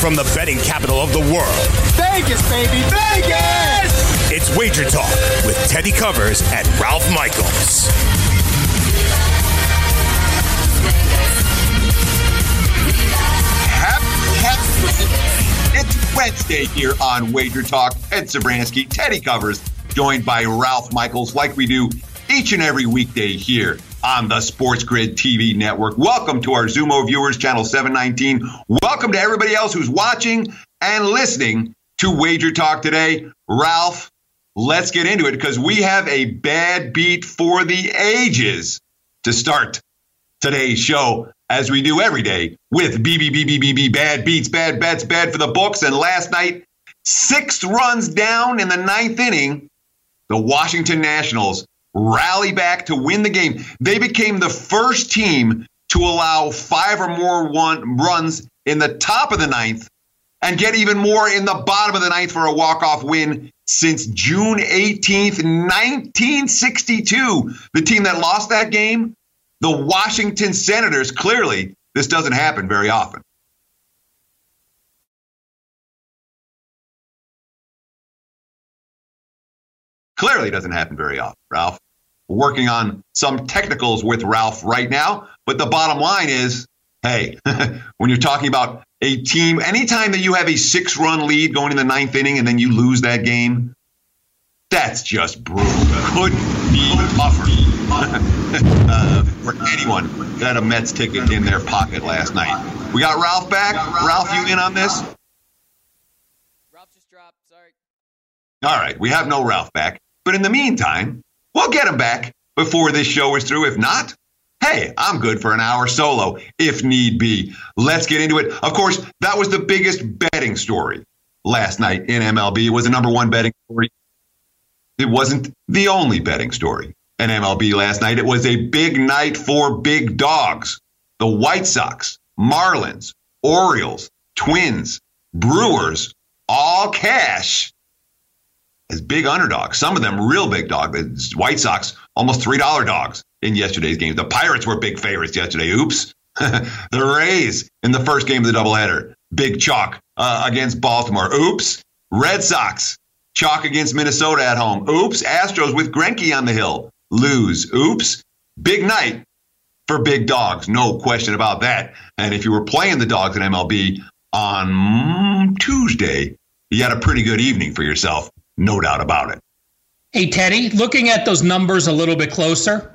from the betting capital of the world. Vegas, baby, Vegas! It's Wager Talk with Teddy Covers and Ralph Michaels. It's Wednesday here on Wager Talk. Ed Zabransky, Teddy Covers, joined by Ralph Michaels, like we do each and every weekday here on the Sports Grid TV network. Welcome to our Xumo viewers, channel 719. Welcome to everybody else who's watching and listening to Wager Talk today. Ralph, let's get into it because we have a bad beat for the ages to start today's show as we do every day with BBBBBB bad beats, bad bets, bad for the books. And last night, six runs down in the ninth inning, the Washington Nationals rally back to win the game. They became the first team to allow five or more one runs in the top of the ninth and get even more in the bottom of the ninth for a walk-off win since June 18th, 1962. The team that lost that game, the Washington Senators. Clearly, this doesn't happen very often. Clearly doesn't happen very often, Ralph. We're working on some technicals with Ralph right now, but the bottom line is hey, when you're talking about a team, anytime that you have a six run lead going in the ninth inning and then you lose that game, that's just brutal. Could be tougher uh, for anyone that had a Mets ticket in their pocket last night. We got Ralph back. Ralph, Ralph, you in on this? Ralph just dropped. Sorry. All right, we have no Ralph back. But in the meantime, we'll get him back before this show is through. If not, hey, I'm good for an hour solo if need be. Let's get into it. Of course, that was the biggest betting story last night in MLB. It was the number one betting story. It wasn't the only betting story in MLB last night. It was a big night for big dogs. The White Sox, Marlins, Orioles, Twins, Brewers, all cash as big underdogs. Some of them real big dogs. White Sox almost three dollar dogs in yesterday's game. The Pirates were big favorites yesterday. Oops. the Rays in the first game of the doubleheader, big chalk uh, against Baltimore. Oops. Red Sox chalk against Minnesota at home. Oops. Astros with Greinke on the hill lose. Oops. Big night for big dogs. No question about that. And if you were playing the dogs in MLB on Tuesday, you had a pretty good evening for yourself. No doubt about it. Hey, Teddy, looking at those numbers a little bit closer,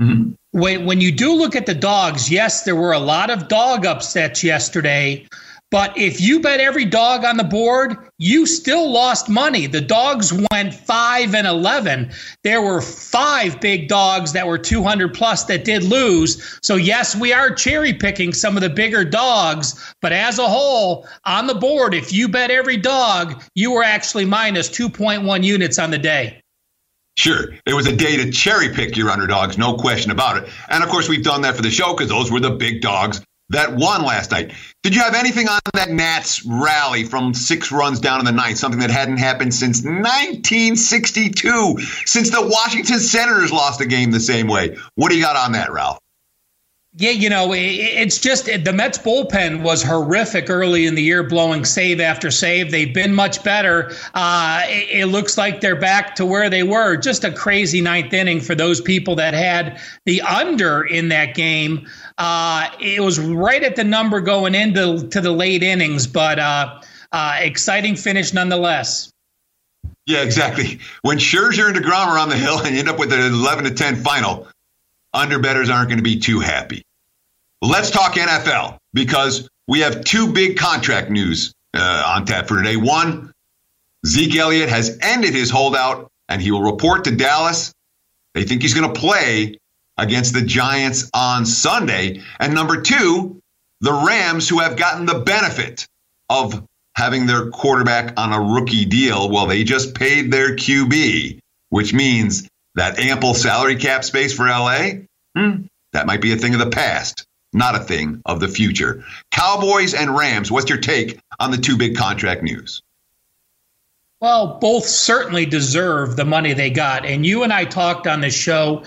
mm-hmm. when, when you do look at the dogs, yes, there were a lot of dog upsets yesterday. But if you bet every dog on the board, you still lost money. The dogs went 5 and 11. There were five big dogs that were 200 plus that did lose. So, yes, we are cherry picking some of the bigger dogs. But as a whole, on the board, if you bet every dog, you were actually minus 2.1 units on the day. Sure. It was a day to cherry pick your underdogs, no question about it. And of course, we've done that for the show because those were the big dogs that won last night. Did you have anything on that Nats rally from six runs down in the ninth? Something that hadn't happened since 1962, since the Washington Senators lost a game the same way. What do you got on that, Ralph? Yeah, you know, it's just the Mets bullpen was horrific early in the year, blowing save after save. They've been much better. Uh, it, looks like they're back to where they were. Just a crazy ninth inning for those people that had the under in that game. Uh, it was right at the number going into to the late innings, but uh, uh exciting finish nonetheless. Yeah, exactly. When Scherzer and Degrom are on the hill and you end up with an 11 to 10 final, underbetters aren't going to be too happy. Let's talk NFL because we have two big contract news uh, on tap for today. One, Zeke Elliott has ended his holdout and he will report to Dallas. They think he's going to play against the Giants on Sunday. And number two, the Rams, who have gotten the benefit of having their quarterback on a rookie deal, well, they just paid their QB, which means that ample salary cap space for LA, hmm, that might be a thing of the past, not a thing of the future. Cowboys and Rams, what's your take on the two big contract news? Well, both certainly deserve the money they got. And you and I talked on the show.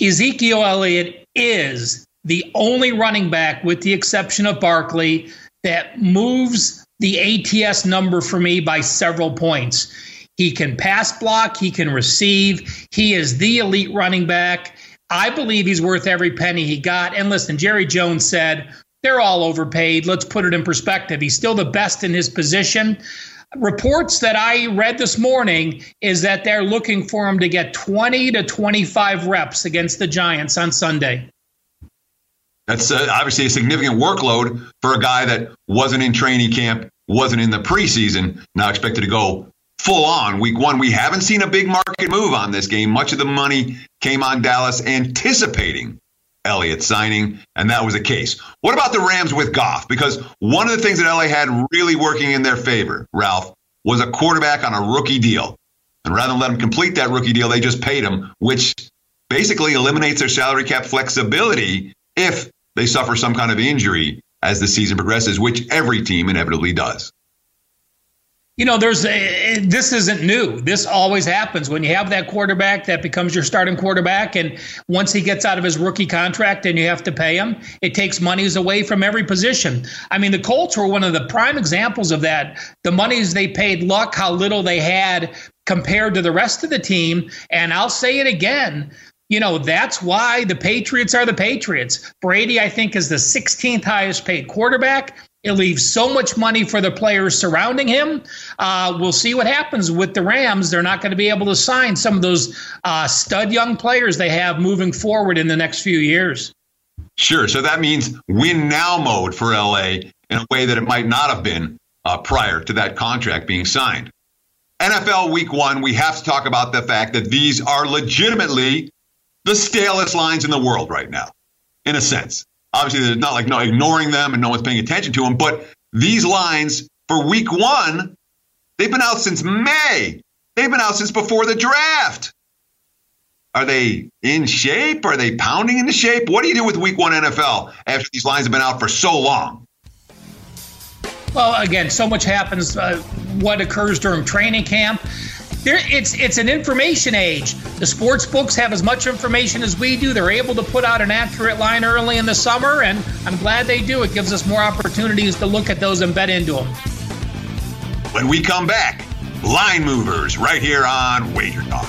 Ezekiel Elliott is the only running back, with the exception of Barkley, that moves the ATS number for me by several points. He can pass block, he can receive, he is the elite running back. I believe he's worth every penny he got. And listen, Jerry Jones said they're all overpaid. Let's put it in perspective. He's still the best in his position. Reports that I read this morning is that they're looking for him to get 20 to 25 reps against the Giants on Sunday. That's uh, obviously a significant workload for a guy that wasn't in training camp, wasn't in the preseason, now expected to go full on week one. We haven't seen a big market move on this game. Much of the money came on Dallas anticipating Elliott signing, and that was the case. What about the Rams with Goff? Because one of the things that LA had really working in their favor, Ralph, was a quarterback on a rookie deal. And rather than let him complete that rookie deal, they just paid him, which basically eliminates their salary cap flexibility if they suffer some kind of injury as the season progresses, which every team inevitably does you know, there's a, this isn't new. This always happens when you have that quarterback that becomes your starting quarterback, and once he gets out of his rookie contract and you have to pay him, it takes monies away from every position. I mean, the Colts were one of the prime examples of that. The monies they paid Luck, how little they had compared to the rest of the team, and I'll say it again. You know, that's why the Patriots are the Patriots. Brady, I think, is the 16th highest paid quarterback. It leaves so much money for the players surrounding him. Uh, we'll see what happens with the Rams. They're not going to be able to sign some of those uh, stud young players they have moving forward in the next few years. Sure. So that means win now mode for LA in a way that it might not have been uh, prior to that contract being signed. NFL week one, we have to talk about the fact that these are legitimately the stalest lines in the world right now, in a sense. Obviously, there's not like no ignoring them and no one's paying attention to them, but these lines for week one, they've been out since May. They've been out since before the draft. Are they in shape? Are they pounding into shape? What do you do with week one NFL after these lines have been out for so long? Well, again, so much happens. Uh, what occurs during training camp there, it's it's an information age. The sports books have as much information as we do. They're able to put out an accurate line early in the summer, and I'm glad they do. It gives us more opportunities to look at those and bet into them. When we come back, line movers right here on Wager Talk.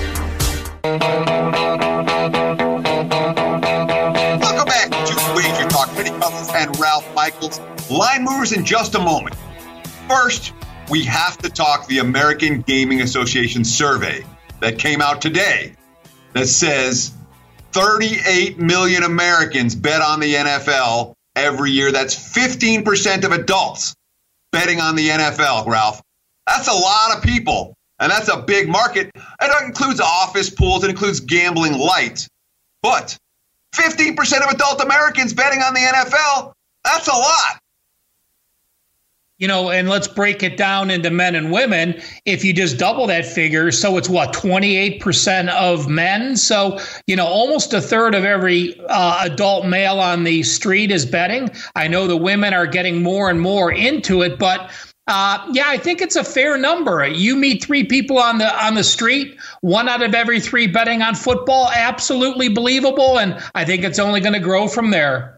And Ralph Michaels. Line movers in just a moment. First, we have to talk the American Gaming Association survey that came out today that says 38 million Americans bet on the NFL every year. That's 15% of adults betting on the NFL, Ralph. That's a lot of people, and that's a big market. And It includes office pools, it includes gambling light. But 15% of adult Americans betting on the NFL. That's a lot. You know, and let's break it down into men and women. If you just double that figure, so it's what, 28% of men? So, you know, almost a third of every uh, adult male on the street is betting. I know the women are getting more and more into it, but uh, yeah, I think it's a fair number. You meet three people on the on the street, one out of every three betting on football. Absolutely believable, and I think it's only going to grow from there.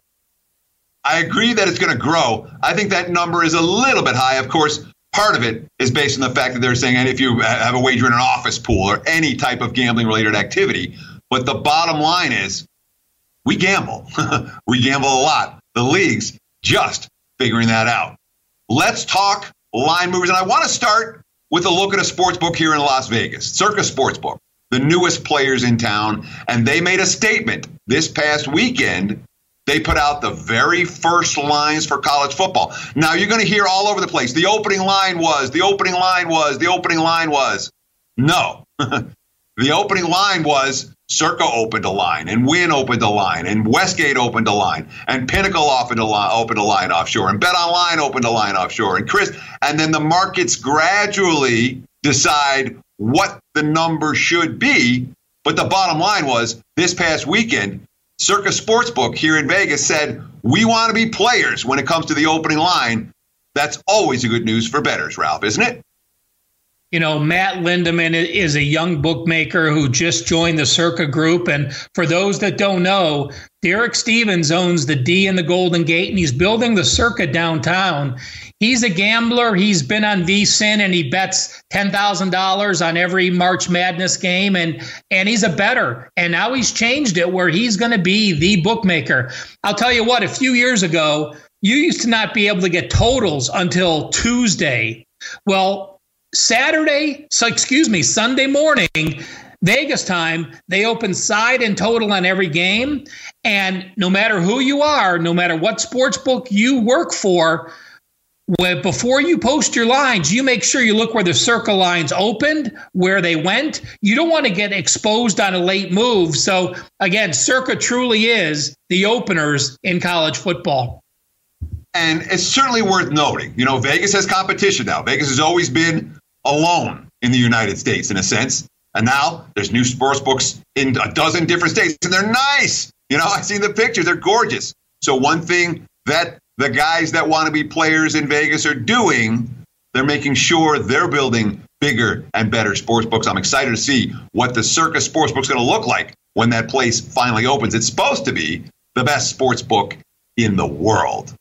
I agree that it's going to grow. I think that number is a little bit high. Of course, part of it is based on the fact that they're saying, and if you have a wager in an office pool or any type of gambling related activity, but the bottom line is, we gamble. we gamble a lot. The leagues just figuring that out. Let's talk line movers. And I want to start with a look at a sports book here in Las Vegas, Circa Sportsbook, the newest players in town. And they made a statement this past weekend. They put out the very first lines for college football. Now you're going to hear all over the place. The opening line was, the opening line was, the opening line was. No. the opening line was Circa opened a line, and Wynn opened a line, and Westgate opened a line, and Pinnacle opened a line, opened a line offshore, and Bet Online opened a line offshore, and Chris, and then the markets gradually decide what the number should be. But the bottom line was this past weekend, Circa Sportsbook here in Vegas said, we want to be players when it comes to the opening line. That's always a good news for bettors, Ralph, isn't it? You know, Matt Lindeman is a young bookmaker who just joined the Circa Group. And for those that don't know, Derek Stevens owns the D and the Golden Gate, and he's building the Circa downtown. He's a gambler. He's been on VSIN and he bets ten thousand dollars on every March Madness game, and and he's a bettor. And now he's changed it where he's going to be the bookmaker. I'll tell you what. A few years ago, you used to not be able to get totals until Tuesday. Well, Saturday, so excuse me, Sunday morning, Vegas time, they open side and total on every game. And no matter who you are, no matter what sports book you work for, before you post your lines, you make sure you look where the Circa lines opened, where they went. You don't want to get exposed on a late move. So, again, Circa truly is the openers in college football. And it's certainly worth noting, you know, Vegas has competition now. Vegas has always been alone in the United States, in a sense. And now there's new sports books in a dozen different states, and they're nice. You know, I've seen the pictures, they're gorgeous. So, one thing that the guys that want to be players in Vegas are doing, they're making sure they're building bigger and better sports books. I'm excited to see what the Circa Sports Book's going to look like when that place finally opens. It's supposed to be the best sports book in the world.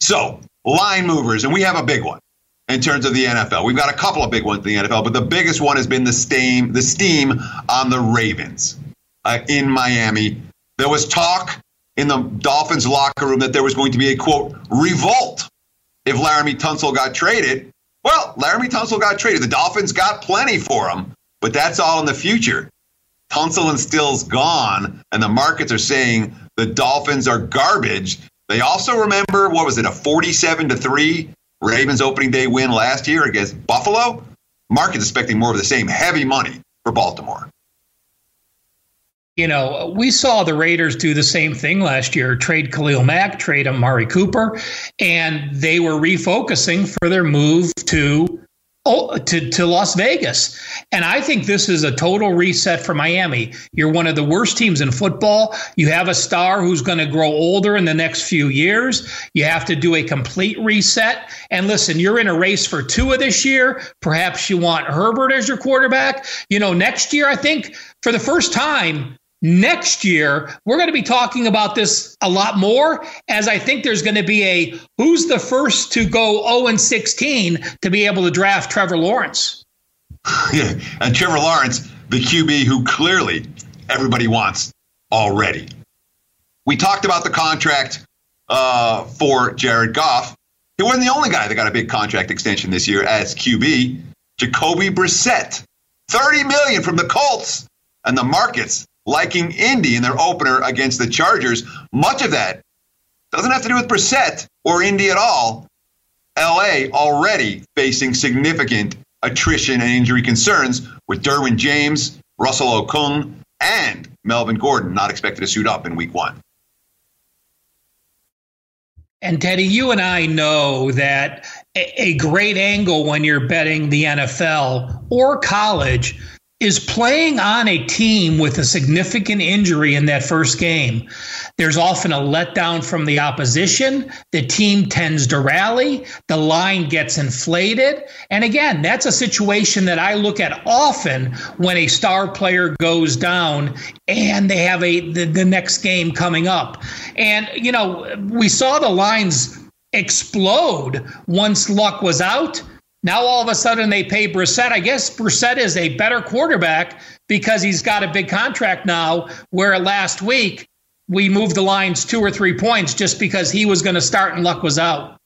So, line movers, and we have a big one in terms of the NFL. We've got a couple of big ones in the NFL, but the biggest one has been the steam, the steam on the Ravens uh, in Miami. There was talk in the Dolphins locker room that there was going to be a quote revolt if Laremy Tunsil got traded. Well, Laremy Tunsil got traded. The Dolphins got plenty for him, but that's all in the future. Tunsil and Stills gone, and the markets are saying the Dolphins are garbage. They also remember what was it, a 47 to 3 Ravens opening day win last year against Buffalo, market's expecting more of the same heavy money for Baltimore. You know, we saw the Raiders do the same thing last year trade Khalil Mack, trade Amari Cooper, and they were refocusing for their move to Oh, to, to Las Vegas. And I think this is a total reset for Miami. You're one of the worst teams in football. You have a star who's going to grow older in the next few years. You have to do a complete reset. And listen, you're in a race for Tua this year. Perhaps you want Herbert as your quarterback. You know, next year, I think for the first time, Next year, we're going to be talking about this a lot more, as I think there's going to be a who's the first to go 0 and 16 to be able to draft Trevor Lawrence. Yeah, and Trevor Lawrence, the QB who clearly everybody wants already. We talked about the contract uh, for Jared Goff. He wasn't the only guy that got a big contract extension this year as QB. Jacoby Brissett, 30 million from the Colts, and the markets liking Indy in their opener against the Chargers. Much of that doesn't have to do with Brissett or Indy at all. LA already facing significant attrition and injury concerns with Derwin James, Russell Okung, and Melvin Gordon not expected to suit up in week one. And Teddy, you and I know that a great angle when you're betting the NFL or college is playing on a team with a significant injury in that first game. There's often a letdown from the opposition. The team tends to rally. The line gets inflated. And again, that's a situation that I look at often when a star player goes down and they have a the, the next game coming up. And you know, we saw the lines explode once Luck was out now all of a sudden they pay Brissett. I guess Brissett is a better quarterback because he's got a big contract now. Where last week we moved the lines two or three points just because he was going to start and Luck was out.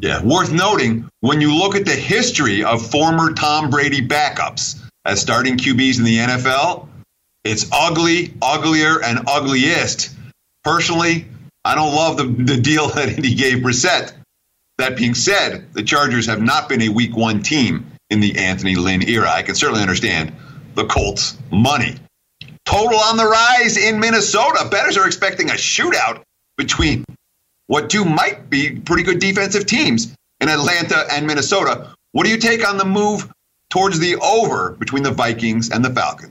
Yeah, worth noting when you look at the history of former Tom Brady backups as starting QBs in the NFL, it's ugly, uglier, and ugliest. Personally, I don't love the, the deal that he gave Brissett that being said, the Chargers have not been a week one team in the Anthony Lynn era. I can certainly understand the Colts' money. Total on the rise in Minnesota. Bettors are expecting a shootout between what two might be pretty good defensive teams in Atlanta and Minnesota. What do you take on the move towards the over between the Vikings and the Falcons?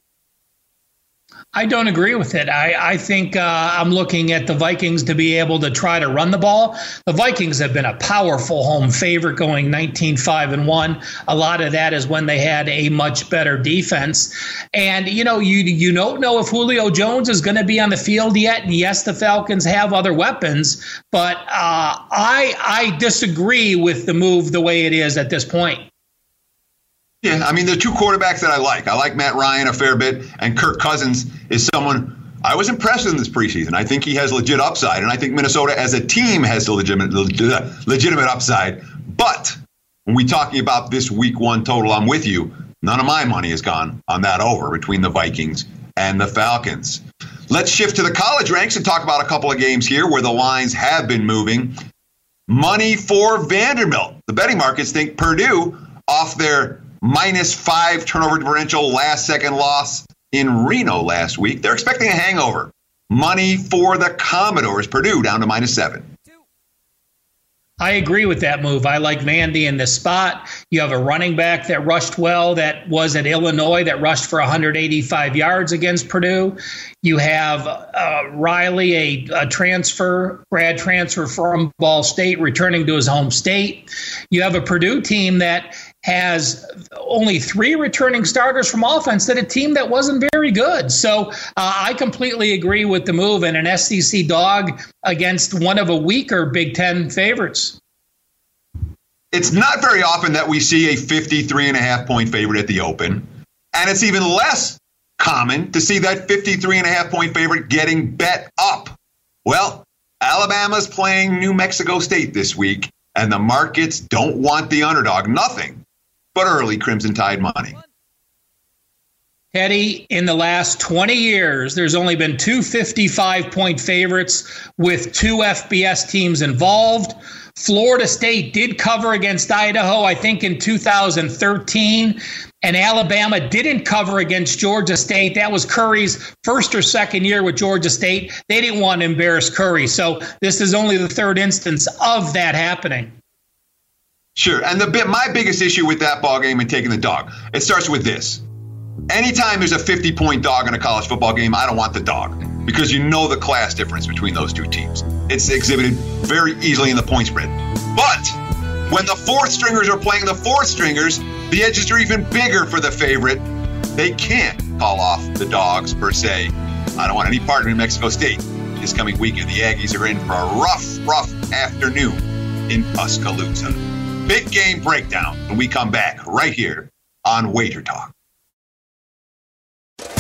I don't agree with it. I, I think uh, I'm looking at the Vikings to be able to try to run the ball. The Vikings have been a powerful home favorite going 19 5 and 1. A lot of that is when they had a much better defense. And, you know, you, you don't know if Julio Jones is going to be on the field yet. And yes, the Falcons have other weapons, but uh, I, I disagree with the move the way it is at this point. Yeah, I mean, the two quarterbacks that I like. I like Matt Ryan a fair bit, and Kirk Cousins is someone I was impressed with in this preseason. I think he has legit upside, and I think Minnesota as a team has a legitimate, legitimate upside. But when we're talking about this week one total, I'm with you. None of my money has gone on that over between the Vikings and the Falcons. Let's shift to the college ranks and talk about a couple of games here where the lines have been moving. Money for Vanderbilt. The betting markets think Purdue off their minus five turnover differential last second loss in Reno last week. They're expecting a hangover. Money for the Commodores. Purdue down to minus seven. I agree with that move. I like Vandy in this spot. You have a running back that rushed well, that was at Illinois, that rushed for 185 yards against Purdue. You have uh, Riley, a, a, transfer, grad transfer from Ball State, returning to his home state. You have a Purdue team that has only three returning starters from offense that a team that wasn't very good. So uh, I completely agree with the move and an SEC dog against one of a weaker Big Ten favorites. It's not very often that we see a 53 and a half point favorite at the Open. And it's even less common to see that 53 and a half point favorite getting bet up. Well, Alabama's playing New Mexico State this week, and the markets don't want the underdog. Nothing but early Crimson Tide money. Teddy, in the last 20 years, there's only been two 55 point favorites with two FBS teams involved. Florida State did cover against Idaho, I think, in 2013. And Alabama didn't cover against Georgia State. That was Curry's first or second year with Georgia State. They didn't want to embarrass Curry. So this is only the third instance of that happening. Sure. And the bit my biggest issue with that ball game and taking the dog, it starts with this. Anytime there's a 50 point dog in a college football game, I don't want the dog because you know the class difference between those two teams. It's exhibited very easily in the point spread. But when the fourth stringers are playing the fourth stringers, the edges are even bigger for the favorite. They can't call off the dogs per se. I don't want any part of New Mexico State this coming weekend. The Aggies are in for a rough, rough afternoon in Tuscaloosa big game breakdown when we come back right here on Wager Talk.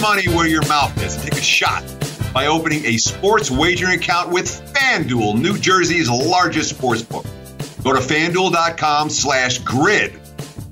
Money where your mouth is. Take a shot by opening a sports wagering account with FanDuel, New Jersey's largest sports book. Go to fanduel.com slash grid,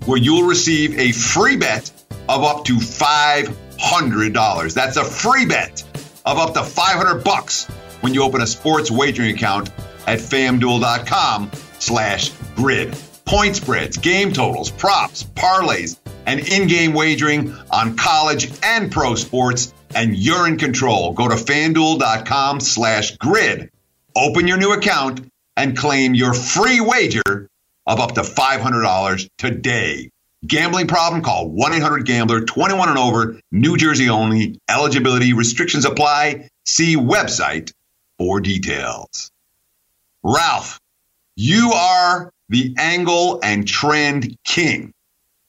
where you'll receive a free bet of up to $500. That's a free bet of up to 500 bucks when you open a sports wagering account at fanduel.com slash grid. Point spreads, game totals, props, parlays, and in-game wagering on college and pro sports, and you're in control. Go to fanduel.com slash grid. Open your new account and claim your free wager of up to $500 today. Gambling problem? Call 1-800-GAMBLER, 21 and over, New Jersey only. Eligibility restrictions apply. See website for details. Ralph, you are the angle and trend king.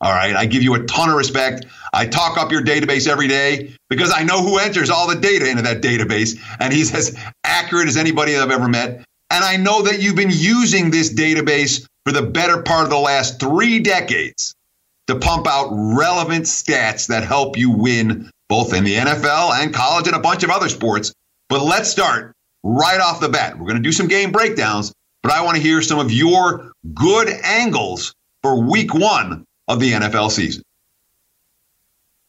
All right. I give you a ton of respect. I talk up your database every day because I know who enters all the data into that database. And he's as accurate as anybody I've ever met. And I know that you've been using this database for the better part of the last three decades to pump out relevant stats that help you win both in the NFL and college and a bunch of other sports. But let's start right off the bat. We're going to do some game breakdowns, but I want to hear some of your good angles for week one of the NFL season.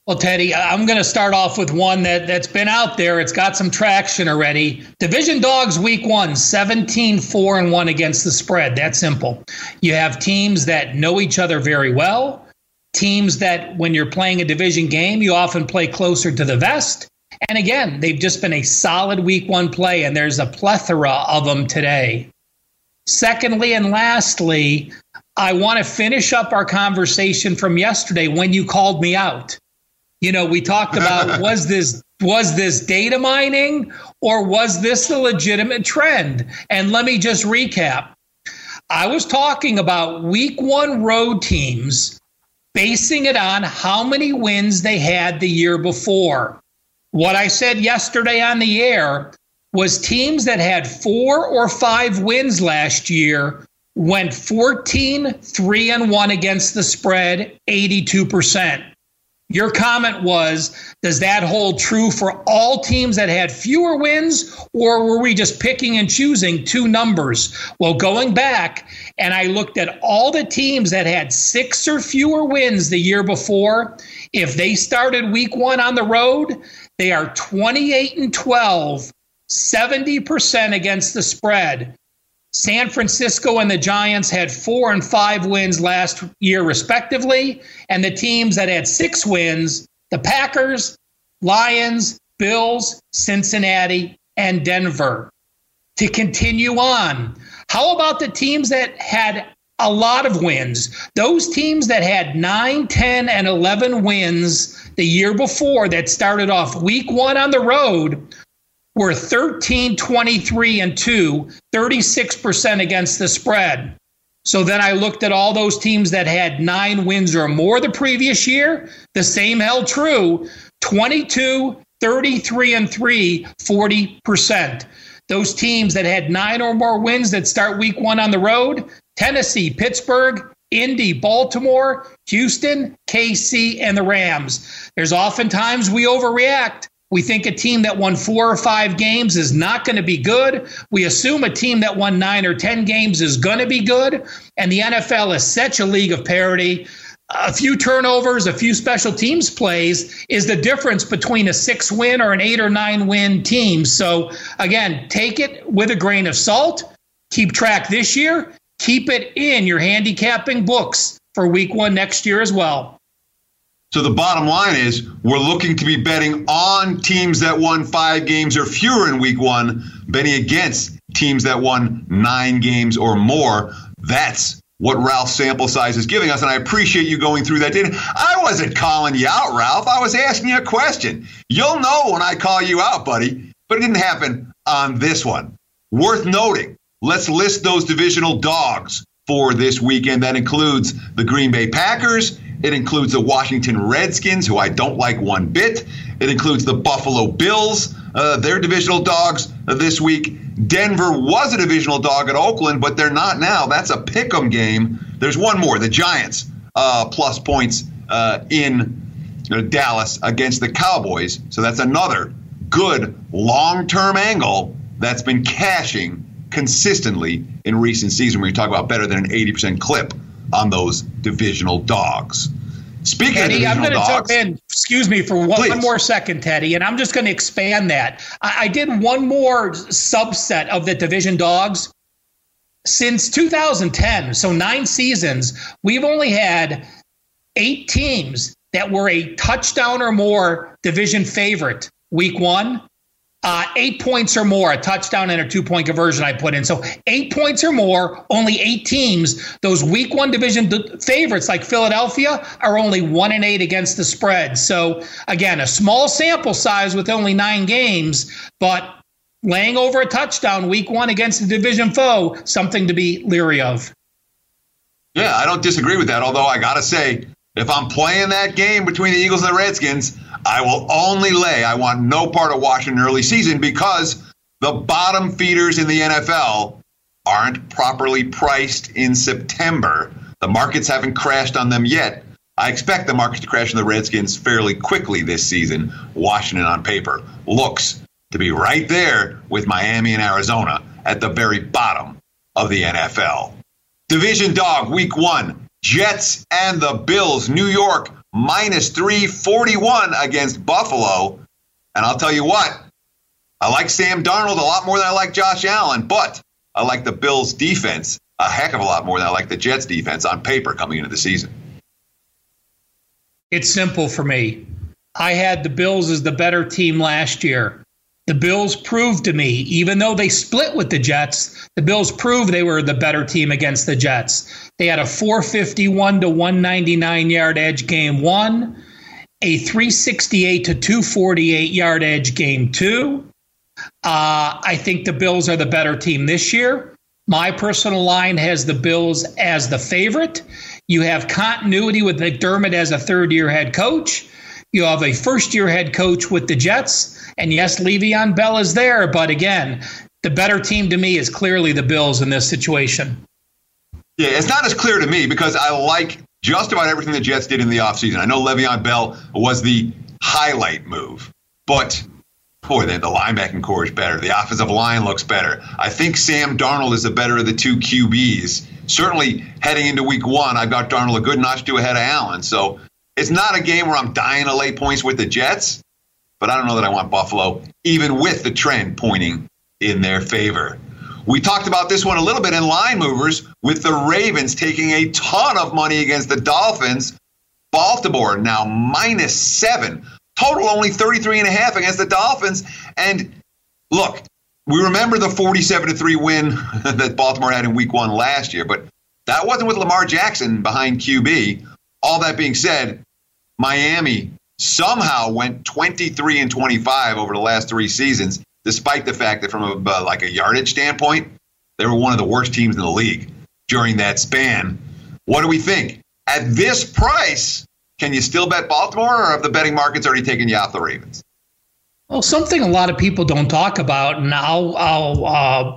Well, Teddy, I'm going to start off with one that, that's been out there. It's got some traction already. Division Dogs week one, 17 4 and 1 against the spread. That's simple. You have teams that know each other very well, teams that, when you're playing a division game, you often play closer to the vest. And again, they've just been a solid week one play, and there's a plethora of them today. Secondly, and lastly, I want to finish up our conversation from yesterday when you called me out. You know, we talked about was this was this data mining or was this the legitimate trend? And let me just recap. I was talking about week 1 road teams basing it on how many wins they had the year before. What I said yesterday on the air was teams that had 4 or 5 wins last year went 14 3 and 1 against the spread 82%. Your comment was Does that hold true for all teams that had fewer wins, or were we just picking and choosing two numbers? Well, going back, and I looked at all the teams that had six or fewer wins the year before, if they started week one on the road, they are 28 and 12, 70% against the spread. San Francisco and the Giants had four and five wins last year, respectively. And the teams that had six wins the Packers, Lions, Bills, Cincinnati, and Denver. To continue on, how about the teams that had a lot of wins? Those teams that had 9, 10, and 11 wins the year before that started off week one on the road were 13, 23, and 2, 36% against the spread. So then I looked at all those teams that had nine wins or more the previous year. The same held true 22, 33, and 3, 40%. Those teams that had nine or more wins that start week one on the road Tennessee, Pittsburgh, Indy, Baltimore, Houston, KC, and the Rams. There's oftentimes we overreact. We think a team that won four or five games is not going to be good. We assume a team that won nine or 10 games is going to be good. And the NFL is such a league of parity. A few turnovers, a few special teams plays is the difference between a six win or an eight or nine win team. So, again, take it with a grain of salt. Keep track this year. Keep it in your handicapping books for week one next year as well. So the bottom line is we're looking to be betting on teams that won five games or fewer in week one, betting against teams that won nine games or more. That's what Ralph's sample size is giving us. And I appreciate you going through that data. I wasn't calling you out, Ralph. I was asking you a question. You'll know when I call you out, buddy. But it didn't happen on this one. Worth noting, let's list those divisional dogs for this weekend. That includes the Green Bay Packers it includes the Washington Redskins, who I don't like one bit. It includes the Buffalo Bills, uh, their divisional dogs uh, this week. Denver was a divisional dog at Oakland, but they're not now. That's a pick 'em game. There's one more the Giants, uh, plus points uh, in uh, Dallas against the Cowboys. So that's another good long term angle that's been cashing consistently in recent seasons when you talk about better than an 80% clip on those divisional dogs. Speaking Teddy, of I'm going to jump in. Excuse me for one, one, more second, Teddy, and I'm just going to expand that. I, I did one more subset of the division dogs. Since 2010, so nine seasons, we've only had eight teams that were a touchdown or more division favorite week one uh, eight points or more, a touchdown and a two point conversion I put in. So eight points or more, only eight teams. Those week one division d- favorites like Philadelphia are only one and eight against the spread. So again, a small sample size with only nine games, but laying over a touchdown week one against the division foe, something to be leery of. Yeah, I don't disagree with that. Although I got to say, if I'm playing that game between the Eagles and the Redskins, I will only lay. I want no part of Washington early season because the bottom feeders in the NFL aren't properly priced in September. The markets haven't crashed on them yet. I expect the markets to crash on the Redskins fairly quickly this season. Washington on paper looks to be right there with Miami and Arizona at the very bottom of the NFL. Division dog, week one, Jets and the Bills, New York minus 341 against Buffalo. And I'll tell you what, I like Sam Darnold a lot more than I like Josh Allen, but I like the Bills defense a heck of a lot more than I like the Jets defense on paper coming into the season. It's simple for me. I had the Bills as the better team last year. The Bills proved to me, even though they split with the Jets, the Bills proved they were the better team against the Jets. They had a 451 to 199 yard edge game one, a 368 to 248 yard edge game two. Uh, I think the Bills are the better team this year. My personal line has the Bills as the favorite. You have continuity with McDermott as a third year head coach. You have a first year head coach with the Jets. And yes, Le'Veon Bell is there. But again, the better team to me is clearly the Bills in this situation. Yeah, it's not as clear to me because I like just about everything the Jets did in the offseason. I know Le'Veon Bell was the highlight move, but boy, the, the linebacking corps is better. The offensive line looks better. I think Sam Darnold is the better of the two QBs. Certainly heading into week one, I've got Darnold a good notch to ahead of Allen. So it's not a game where I'm dying to lay points with the Jets, but I don't know that I want Buffalo, even with the trend pointing in their favor. We talked about this one a little bit in line movers with the Ravens taking a ton of money against the Dolphins. Baltimore now minus seven. Total only 33 and a half against the Dolphins. And look, we remember the 47 to 3 win that Baltimore had in week one last year, but that wasn't with Lamar Jackson behind QB. All that being said, Miami somehow went 23 and 25 over the last three seasons, despite the fact that from a, uh, like a yardage standpoint, they were one of the worst teams in the league during that span. What do we think? At this price, can you still bet Baltimore, or have the betting markets already taken you off the Ravens? Well, something a lot of people don't talk about, and I'll I'll uh,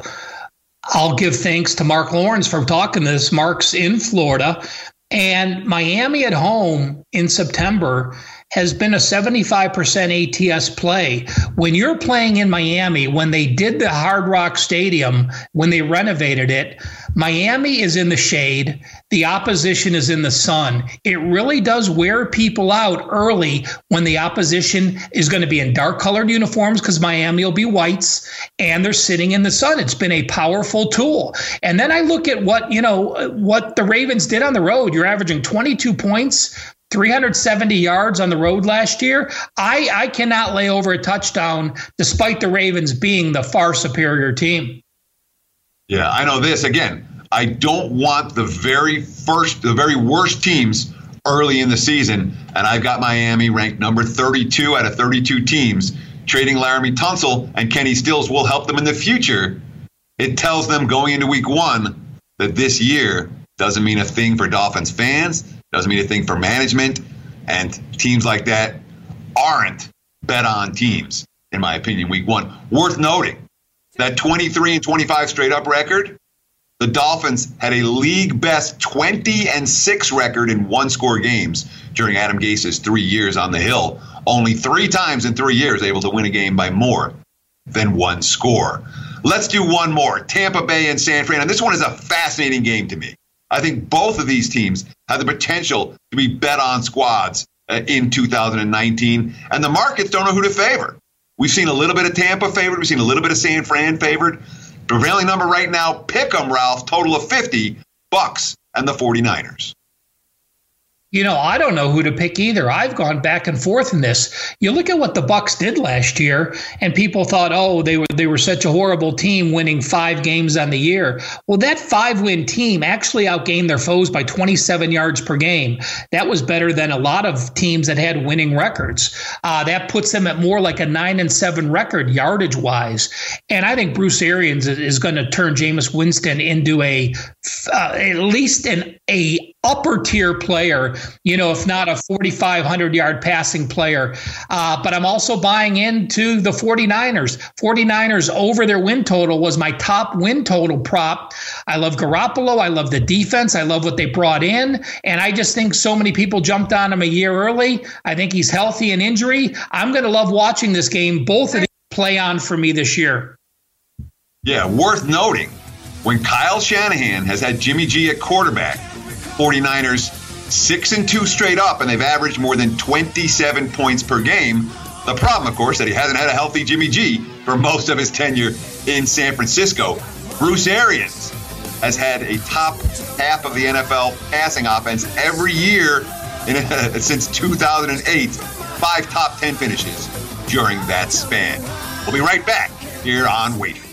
I'll give thanks to Mark Lawrence for talking this. Mark's in Florida, and Miami at home in September has been a 75% ATS play. When you're playing in Miami, when they did the Hard Rock Stadium, when they renovated it, Miami is in the shade. The opposition is in the sun. It really does wear people out early when the opposition is going to be in dark colored uniforms because Miami will be whites and they're sitting in the sun. It's been a powerful tool. And then I look at what, you know, what the Ravens did on the road. You're averaging 22 points 370 yards on the road last year. I, I cannot lay over a touchdown despite the Ravens being the far superior team. Yeah, I know this. Again, I don't want the very first, the very worst teams early in the season. And I've got Miami ranked number 32 out of 32 teams. Trading Laremy Tunsil and Kenny Stills will help them in the future. It tells them going into week one that this year doesn't mean a thing for Dolphins fans doesn't mean a thing for management. And teams like that aren't bet on teams, in my opinion, week one. Worth noting that 23 and 25 straight up record, the Dolphins had a league best 20 and 6 record in one score games during Adam Gase's three years on the Hill. Only three times in three years able to win a game by more than one score. Let's do one more Tampa Bay and San Fran. And this one is a fascinating game to me. I think both of these teams have the potential to be bet on squads uh, in 2019, and the markets don't know who to favor. We've seen a little bit of Tampa favored, we've seen a little bit of San Fran favored. Prevailing number right now, pick them, Ralph, total of 50 Bucs and the 49ers. You know, I don't know who to pick either. I've gone back and forth in this. You look at what the Bucs did last year, and people thought, "Oh, they were they were such a horrible team, winning five games on the year." Well, that five-win team actually outgained their foes by 27 yards per game. That was better than a lot of teams that had winning records. Uh, that puts them at more like a nine and seven record yardage wise. And I think Bruce Arians is, is going to turn Jameis Winston into a uh, at least an a upper tier player, you know, if not a 4,500 yard passing player. Uh, but I'm also buying into the 49ers. 49ers over their win total was my top win total prop. I love Garoppolo. I love the defense. I love what they brought in. And I just think so many people jumped on him a year early. I think he's healthy and injury. I'm going to love watching this game. Both of them play on for me this year. Yeah, worth noting when Kyle Shanahan has had Jimmy G at quarterback, 49ers six and two straight up, and they've averaged more than 27 points per game. The problem, of course, that he hasn't had a healthy Jimmy G for most of his tenure in San Francisco. Bruce Arians has had a top half of the NFL passing offense every year in, since 2008. Five top 10 finishes during that span. We'll be right back here on Wager.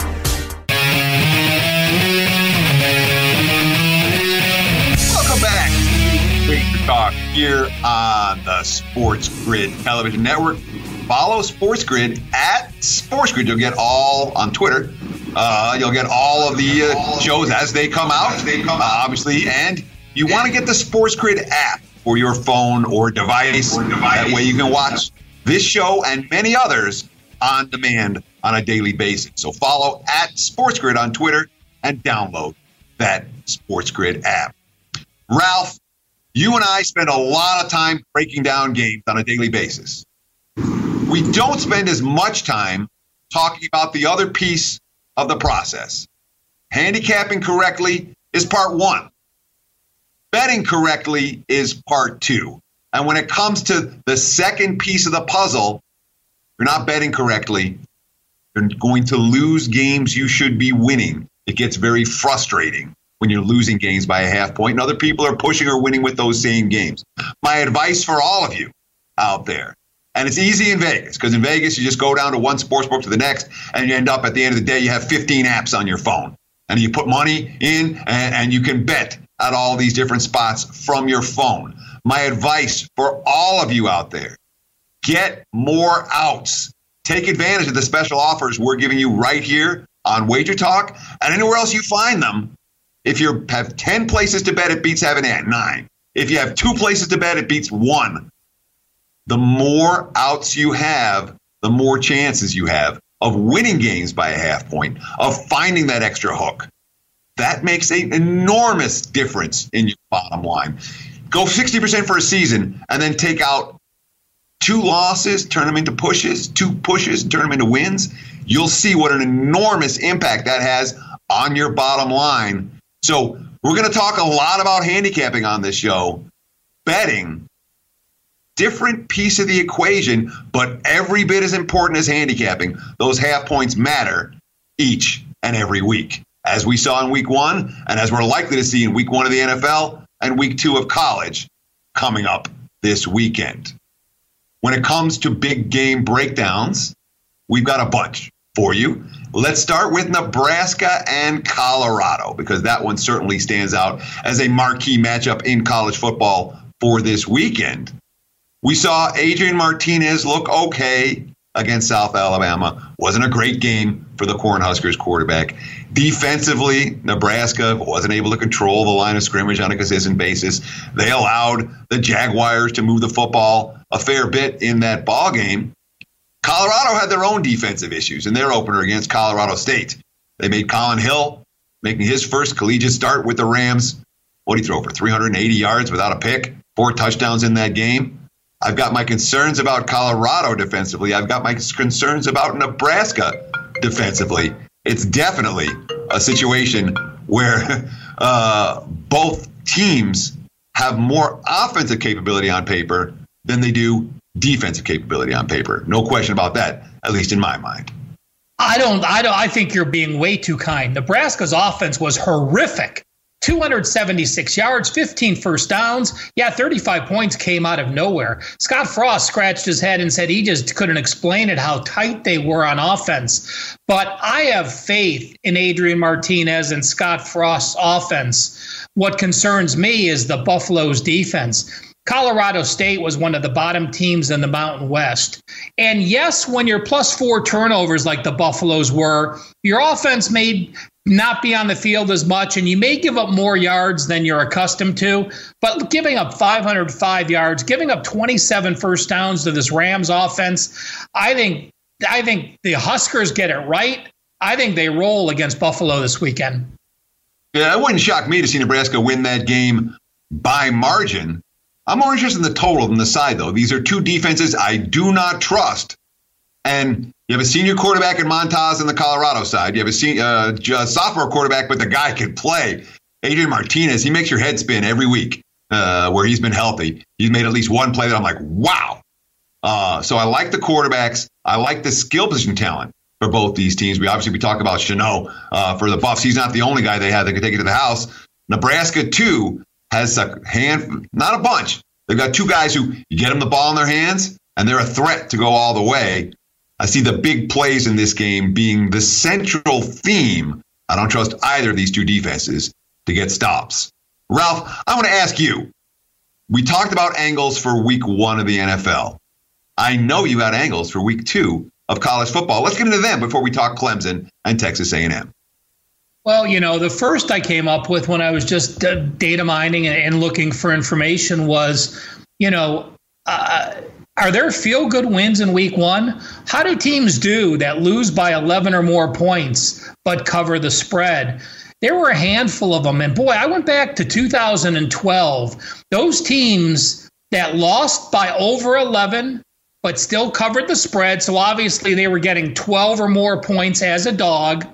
Here on the Sports Grid Television Network. Follow Sports Grid at Sports Grid. You'll get all on Twitter. Uh, you'll get all of the uh, shows as they come out, they come uh, obviously. And you want to get the Sports Grid app for your phone or device. or device. That way you can watch this show and many others on demand on a daily basis. So follow at Sports Grid on Twitter and download that Sports Grid app. Ralph, you and I spend a lot of time breaking down games on a daily basis. We don't spend as much time talking about the other piece of the process. Handicapping correctly is part one. Betting correctly is part two. And when it comes to the second piece of the puzzle, you're not betting correctly. You're going to lose games you should be winning. It gets very frustrating when you're losing games by a half point, and other people are pushing or winning with those same games. My advice for all of you out there, and it's easy in Vegas because in Vegas you just go down to one sports book to the next, and you end up at the end of the day you have 15 apps on your phone, and you put money in, and, and you can bet at all these different spots from your phone. My advice for all of you out there: get more outs. Take advantage of the special offers we're giving you right here on Wager Talk and anywhere else you find them if you have 10 places to bet, it beats having at nine. If you have two places to bet, it beats one. The more outs you have, the more chances you have of winning games by a half point, of finding that extra hook. That makes an enormous difference in your bottom line. Go 60% for a season and then take out two losses, turn them into pushes, two pushes, turn them into wins. You'll see what an enormous impact that has on your bottom line so we're going to talk a lot about handicapping on this show. Betting, different piece of the equation, but every bit as important as handicapping. Those half points matter each and every week, as we saw in week one, and as we're likely to see in week one of the NFL and week two of college coming up this weekend. When it comes to big game breakdowns, we've got a bunch for you. Let's start with Nebraska and Colorado because that one certainly stands out as a marquee matchup in college football for this weekend. We saw Adrian Martinez look okay against South Alabama. Wasn't a great game for the Cornhuskers quarterback. Defensively, Nebraska wasn't able to control the line of scrimmage on a consistent basis. They allowed the Jaguars to move the football a fair bit in that ball game. Colorado had their own defensive issues in their opener against Colorado State. They made Collin Hill making his first collegiate start with the Rams. What he throw for 380 yards without a pick? Four touchdowns in that game. I've got my concerns about Colorado defensively. I've got my concerns about Nebraska defensively. It's definitely a situation where uh, both teams have more offensive capability on paper than they do defensive capability on paper. No question about that, at least in my mind. I don't I don't I think you're being way too kind. Nebraska's offense was horrific 276 yards, 15 first downs. Yeah, 35 points came out of nowhere. Scott Frost scratched his head and said he just couldn't explain it how tight they were on offense. But I have faith in Adrian Martinez and Scott Frost's offense. What concerns me is the Buffalo's defense. Colorado State was one of the bottom teams in the Mountain West. And yes, when you're plus four turnovers like the Buffaloes were, your offense may not be on the field as much and you may give up more yards than you're accustomed to. But giving up 505 yards, giving up 27 first downs to this Rams offense, I think I think the Huskers get it right. I think they roll against Buffalo this weekend. Yeah, it wouldn't shock me to see Nebraska win that game by margin. I'm more interested in the total than the side, though. These are two defenses I do not trust. And you have a senior quarterback in Montez on the Colorado side. You have a senior, uh, sophomore quarterback, but the guy can play. Adrian Martinez, he makes your head spin every week uh, where he's been healthy. He's made at least one play that I'm like, wow. Uh, so I like the quarterbacks. I like the skill position talent for both these teams. We obviously we talk about Shenault uh, for the Buffs. He's not the only guy they have that can take it to the house. Nebraska too has a hand, not a bunch. They've got two guys who get them the ball in their hands, and they're a threat to go all the way. I see the big plays in this game being the central theme. I don't trust either of these two defenses to get stops. Ralph, I want to ask you. We talked about angles for week one of the NFL. I know you had angles for week two of college football. Let's get into them before we talk Clemson and Texas A&M. Well, you know, the first I came up with when I was just uh, data mining and, looking for information was, you know, uh, are there feel good wins in week one? How do teams do that lose by 11 or more points but cover the spread? There were a handful of them. And boy, I went back to 2012. Those teams that lost by over 11 but still covered the spread. So obviously they were getting 12 or more points as a dog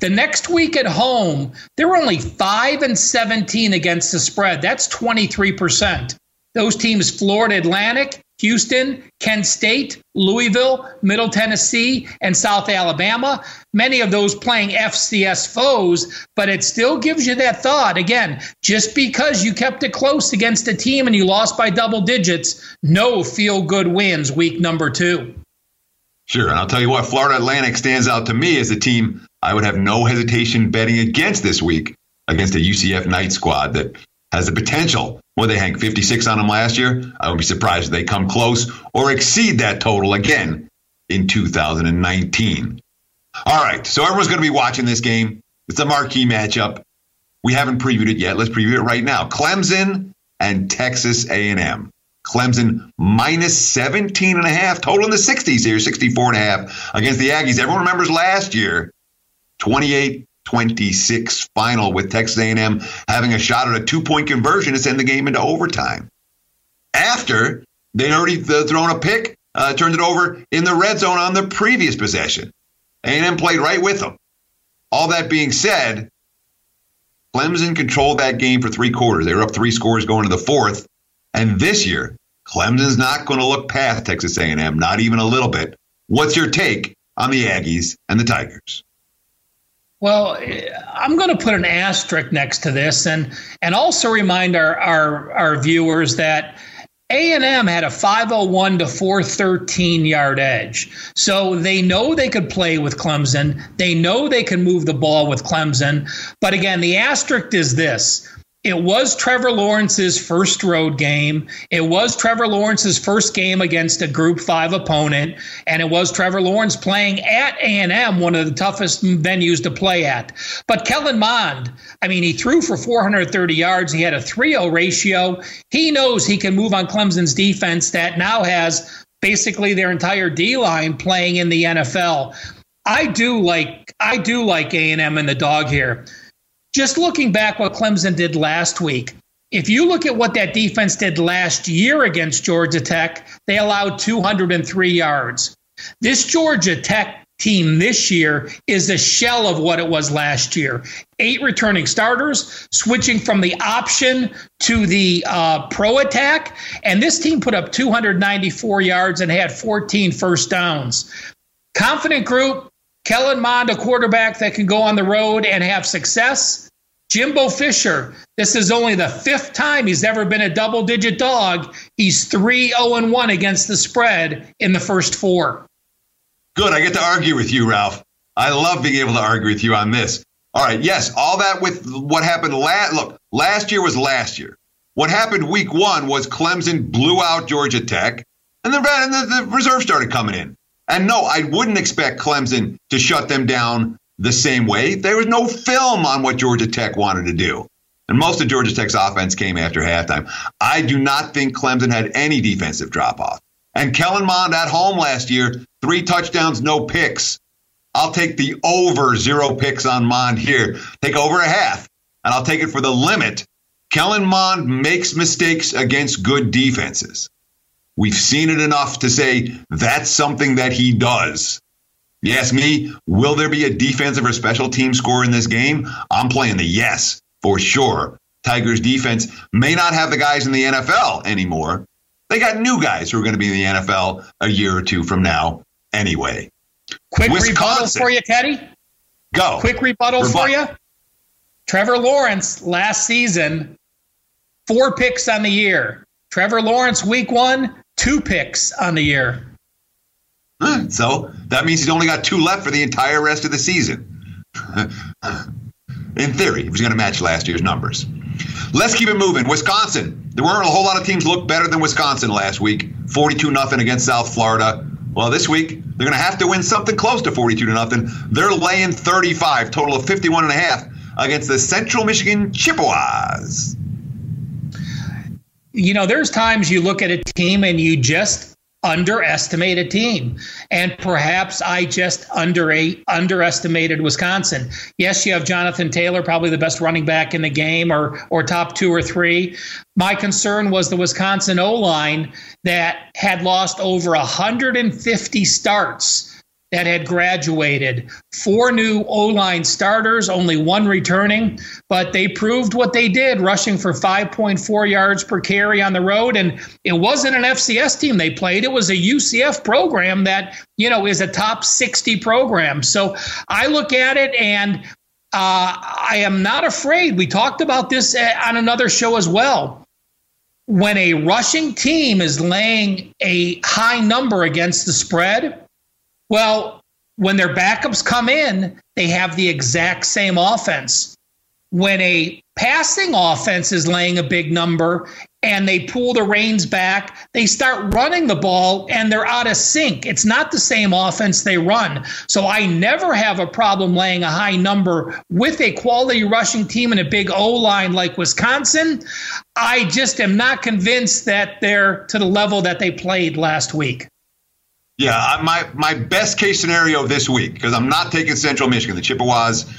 the next week at home, they're only 5 and 17 against the spread. That's 23%. Those teams Florida Atlantic, Houston, Kent State, Louisville, Middle Tennessee, and South Alabama, many of those playing FCS foes, but it still gives you that thought. Again, just because you kept it close against a team and you lost by double digits, no feel good wins week number two. Sure. And I'll tell you what, Florida Atlantic stands out to me as a team I would have no hesitation betting against this week against a UCF Knight squad that has the potential. Well, they hang 56 on them last year. I would be surprised if they come close or exceed that total again in 2019. All right, so everyone's going to be watching this game. It's a marquee matchup. We haven't previewed it yet. Let's preview it right now. Clemson and Texas A&M. Clemson minus 17 and a half, total in the 60s here, 64 and a half against the Aggies. Everyone remembers last year 28 26 final with Texas A&M having a shot at a two-point conversion to send the game into overtime. After they'd already thrown a pick, uh, turned it over in the red zone on the previous possession. A&M played right with them. All that being said, Clemson controlled that game for three quarters. They were up three scores going to the fourth. And this year, Clemson's not going to look past Texas A&M, not even a little bit. What's your take on the Aggies and the Tigers? Well, I'm going to put an asterisk next to this, and and also remind our our, our viewers that a&M had a 501 to 413 yard edge. So they know they could play with Clemson. They know they can move the ball with Clemson. But again, the asterisk is this. It was Trevor Lawrence's first road game. It was Trevor Lawrence's first game against a Group Five opponent, and it was Trevor Lawrence playing at A and M, one of the toughest venues to play at. But Kellen Mond, I mean, he threw for 430 yards. He had a 3-0 ratio. He knows he can move on Clemson's defense that now has basically their entire D line playing in the NFL. I do like I do like A and M and the dog here just looking back what Clemson did last week, if you look at what that defense did last year against Georgia Tech, they allowed 203 yards. This Georgia Tech team this year is a shell of what it was last year. Eight returning starters, switching from the option to the uh, pro attack. And this team put up 294 yards and had 14 first downs. Confident group, Kellen Mond, a quarterback that can go on the road and have success. Jimbo Fisher, this is only the fifth time he's ever been a double digit dog. He's 3 0 1 against the spread in the first four. Good. I get to argue with you, Ralph. I love being able to argue with you on this. All right. Yes. All that with what happened last. Look, last year was last year. What happened week one was Clemson blew out Georgia Tech, and the, and the, the reserve started coming in. And no, I wouldn't expect Clemson to shut them down the same way. There was no film on what Georgia Tech wanted to do. And most of Georgia Tech's offense came after halftime. I do not think Clemson had any defensive drop off. And Kellen Mond at home last year, three touchdowns, no picks. I'll take the over zero picks on Mond here. Take over a half, and I'll take it for the limit. Kellen Mond makes mistakes against good defenses. We've seen it enough to say that's something that he does. You ask me, will there be a defensive or special team score in this game? I'm playing the yes for sure. Tigers defense may not have the guys in the NFL anymore. They got new guys who are going to be in the NFL a year or two from now anyway. Quick Wisconsin. rebuttal for you, Teddy. Go. Quick rebuttal for you. Trevor Lawrence last season, four picks on the year. Trevor Lawrence week one, two picks on the year. So that means he's only got two left for the entire rest of the season. In theory, he was going to match last year's numbers. Let's keep it moving. Wisconsin. There weren't a whole lot of teams look better than Wisconsin last week. 42 nothing against South Florida. Well, this week they're going to have to win something close to 42 to nothing. They're laying 35, total of 51 and a half against the Central Michigan Chippewas. You know, there's times you look at a team and you just underestimate a team. And perhaps I just under underestimated Wisconsin. Yes, you have Jonathan Taylor, probably the best running back in the game or or top two or three. My concern was the Wisconsin O line that had lost over 150 starts that had graduated. Four new O line starters, only one returning, but they proved what they did, rushing for 5.4 yards per carry on the road. And it wasn't an FCS team they played, it was a UCF program that, you know, is a top 60 program. So I look at it and uh, I am not afraid. We talked about this uh, on another show as well. When a rushing team is laying a high number against the spread, well, when their backups come in, they have the exact same offense. When a passing offense is laying a big number and they pull the reins back, they start running the ball and they're out of sync. It's not the same offense they run. So I never have a problem laying a high number with a quality rushing team and a big O line like Wisconsin. I just am not convinced that they're to the level that they played last week. Yeah, my my best case scenario this week because I'm not taking Central Michigan. The Chippewas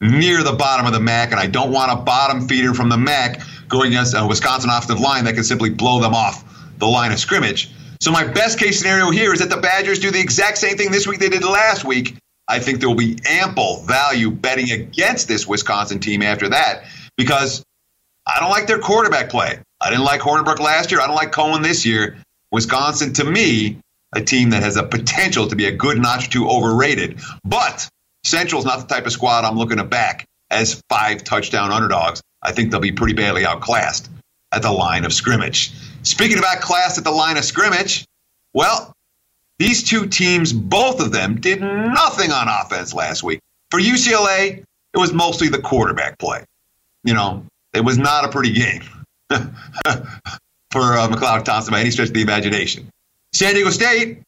near the bottom of the MAC, and I don't want a bottom feeder from the MAC going against a Wisconsin offensive line that can simply blow them off the line of scrimmage. So my best case scenario here is that the Badgers do the exact same thing this week they did last week. I think there will be ample value betting against this Wisconsin team after that because I don't like their quarterback play. I didn't like Hornibrook last year. I don't like Coan this year. Wisconsin, to me, a team that has a potential to be a good notch or two overrated. But Central's not the type of squad I'm looking to back as five touchdown underdogs. I think they'll be pretty badly outclassed at the line of scrimmage. Speaking about class at the line of scrimmage, well, these two teams, both of them, did nothing on offense last week. For UCLA, it was mostly the quarterback play. You know, it was not a pretty game for uh, McLeod Thompson by any stretch of the imagination. San Diego State,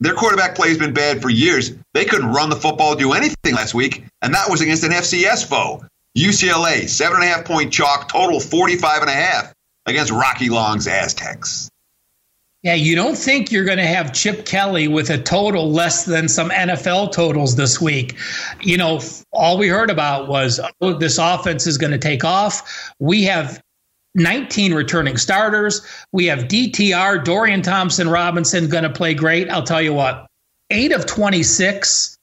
their quarterback play has been bad for years. They couldn't run the football, do anything last week, and that was against an FCS foe. UCLA, seven and a half point chalk, total 45 and a half against Rocky Long's Aztecs. Yeah, you don't think you're going to have Chip Kelly with a total less than some NFL totals this week. You know, all we heard about was oh, this offense is going to take off. We have 19 returning starters. We have DTR, Dorian Thompson Robinson going to play great. I'll tell you what, eight of 26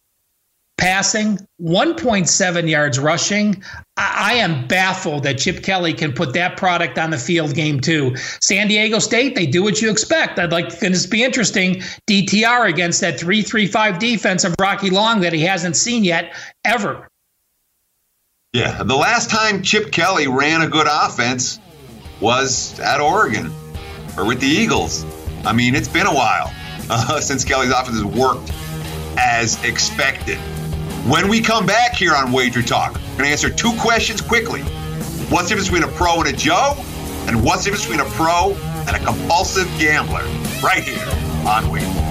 passing, 1.7 yards rushing. I, I am baffled that Chip Kelly can put that product on the field game too. San Diego State, they do what you expect. I'd like to be interesting. DTR against that 3 3 5 defense of Rocky Long that he hasn't seen yet ever. Yeah, the last time Chip Kelly ran a good offense was at Oregon or with the Eagles. I mean, it's been a while uh, since Kelly's offense has worked as expected. When we come back here on Wager Talk, we're going to answer two questions quickly. What's the difference between a pro and a Joe? And what's the difference between a pro and a compulsive gambler? Right here on Wager.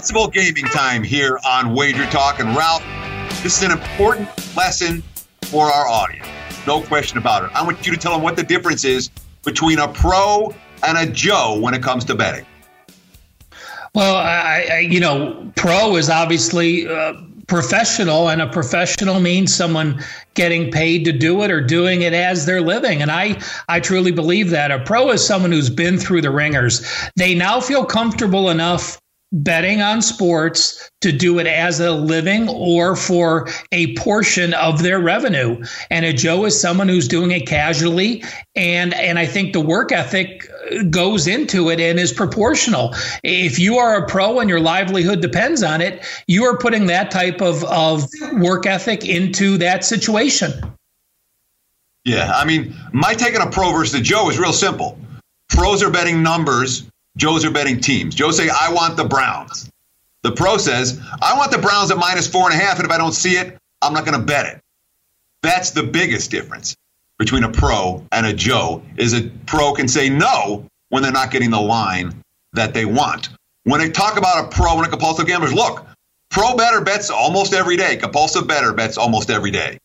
Responsible gaming time here on Wager Talk. And Ralph, this is an important lesson for our audience. No question about it. I want you to tell them what the difference is between a pro and a Joe when it comes to betting. Well, I, I you know, pro is obviously uh, professional, and a professional means someone getting paid to do it or doing it as their living. And I, I truly believe that a pro is someone who's been through the ringers. They now feel comfortable enough betting on sports to do it as a living or for a portion of their revenue. And a joe is someone who's doing it casually and and i think the work ethic uh, goes into it and is proportional. If you are a pro and your livelihood depends on it you are putting that type of of work ethic into that situation. Yeah i mean my take on a pro versus a joe is real simple. Pros are betting numbers Joes are betting teams. Joe say, I want the Browns. The pro says, I want the Browns at minus four and a half, and if I don't see it, I'm not going to bet it. That's the biggest difference between a pro and a Joe is a pro can say no when they're not getting the line that they want. When they talk about a pro and a compulsive gambler, look, pro bettor bets almost every day. Compulsive bettor bets almost every day.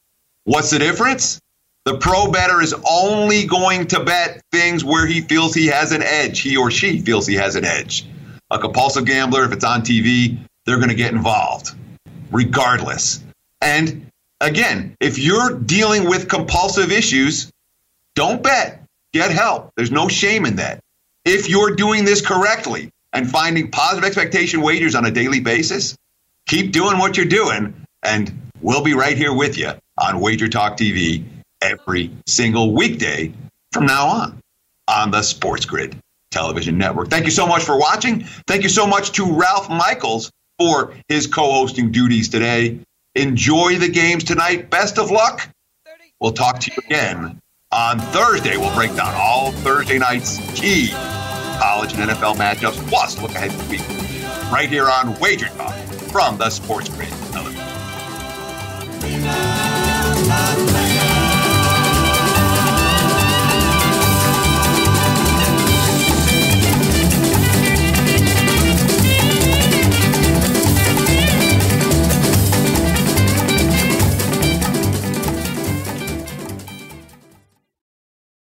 What's the difference? The pro bettor is only going to bet things where he feels he has an edge, he or she feels he has an edge. A compulsive gambler, if it's on TV, they're going to get involved regardless. And again, if you're dealing with compulsive issues, don't bet. Get help. There's no shame in that. If you're doing this correctly and finding positive expectation wagers on a daily basis, keep doing what you're doing, and we'll be right here with you on Wager Talk TV every single weekday from now on on the Sports Grid Television Network. Thank you so much for watching. Thank you so much to Ralph Michaels for his co hosting duties today. Enjoy the games tonight. Best of luck. We'll talk to you again on Thursday. We'll break down all Thursday night's key college and NFL matchups, plus look ahead to the week right here on Wager Talk from the Sports Grid Television.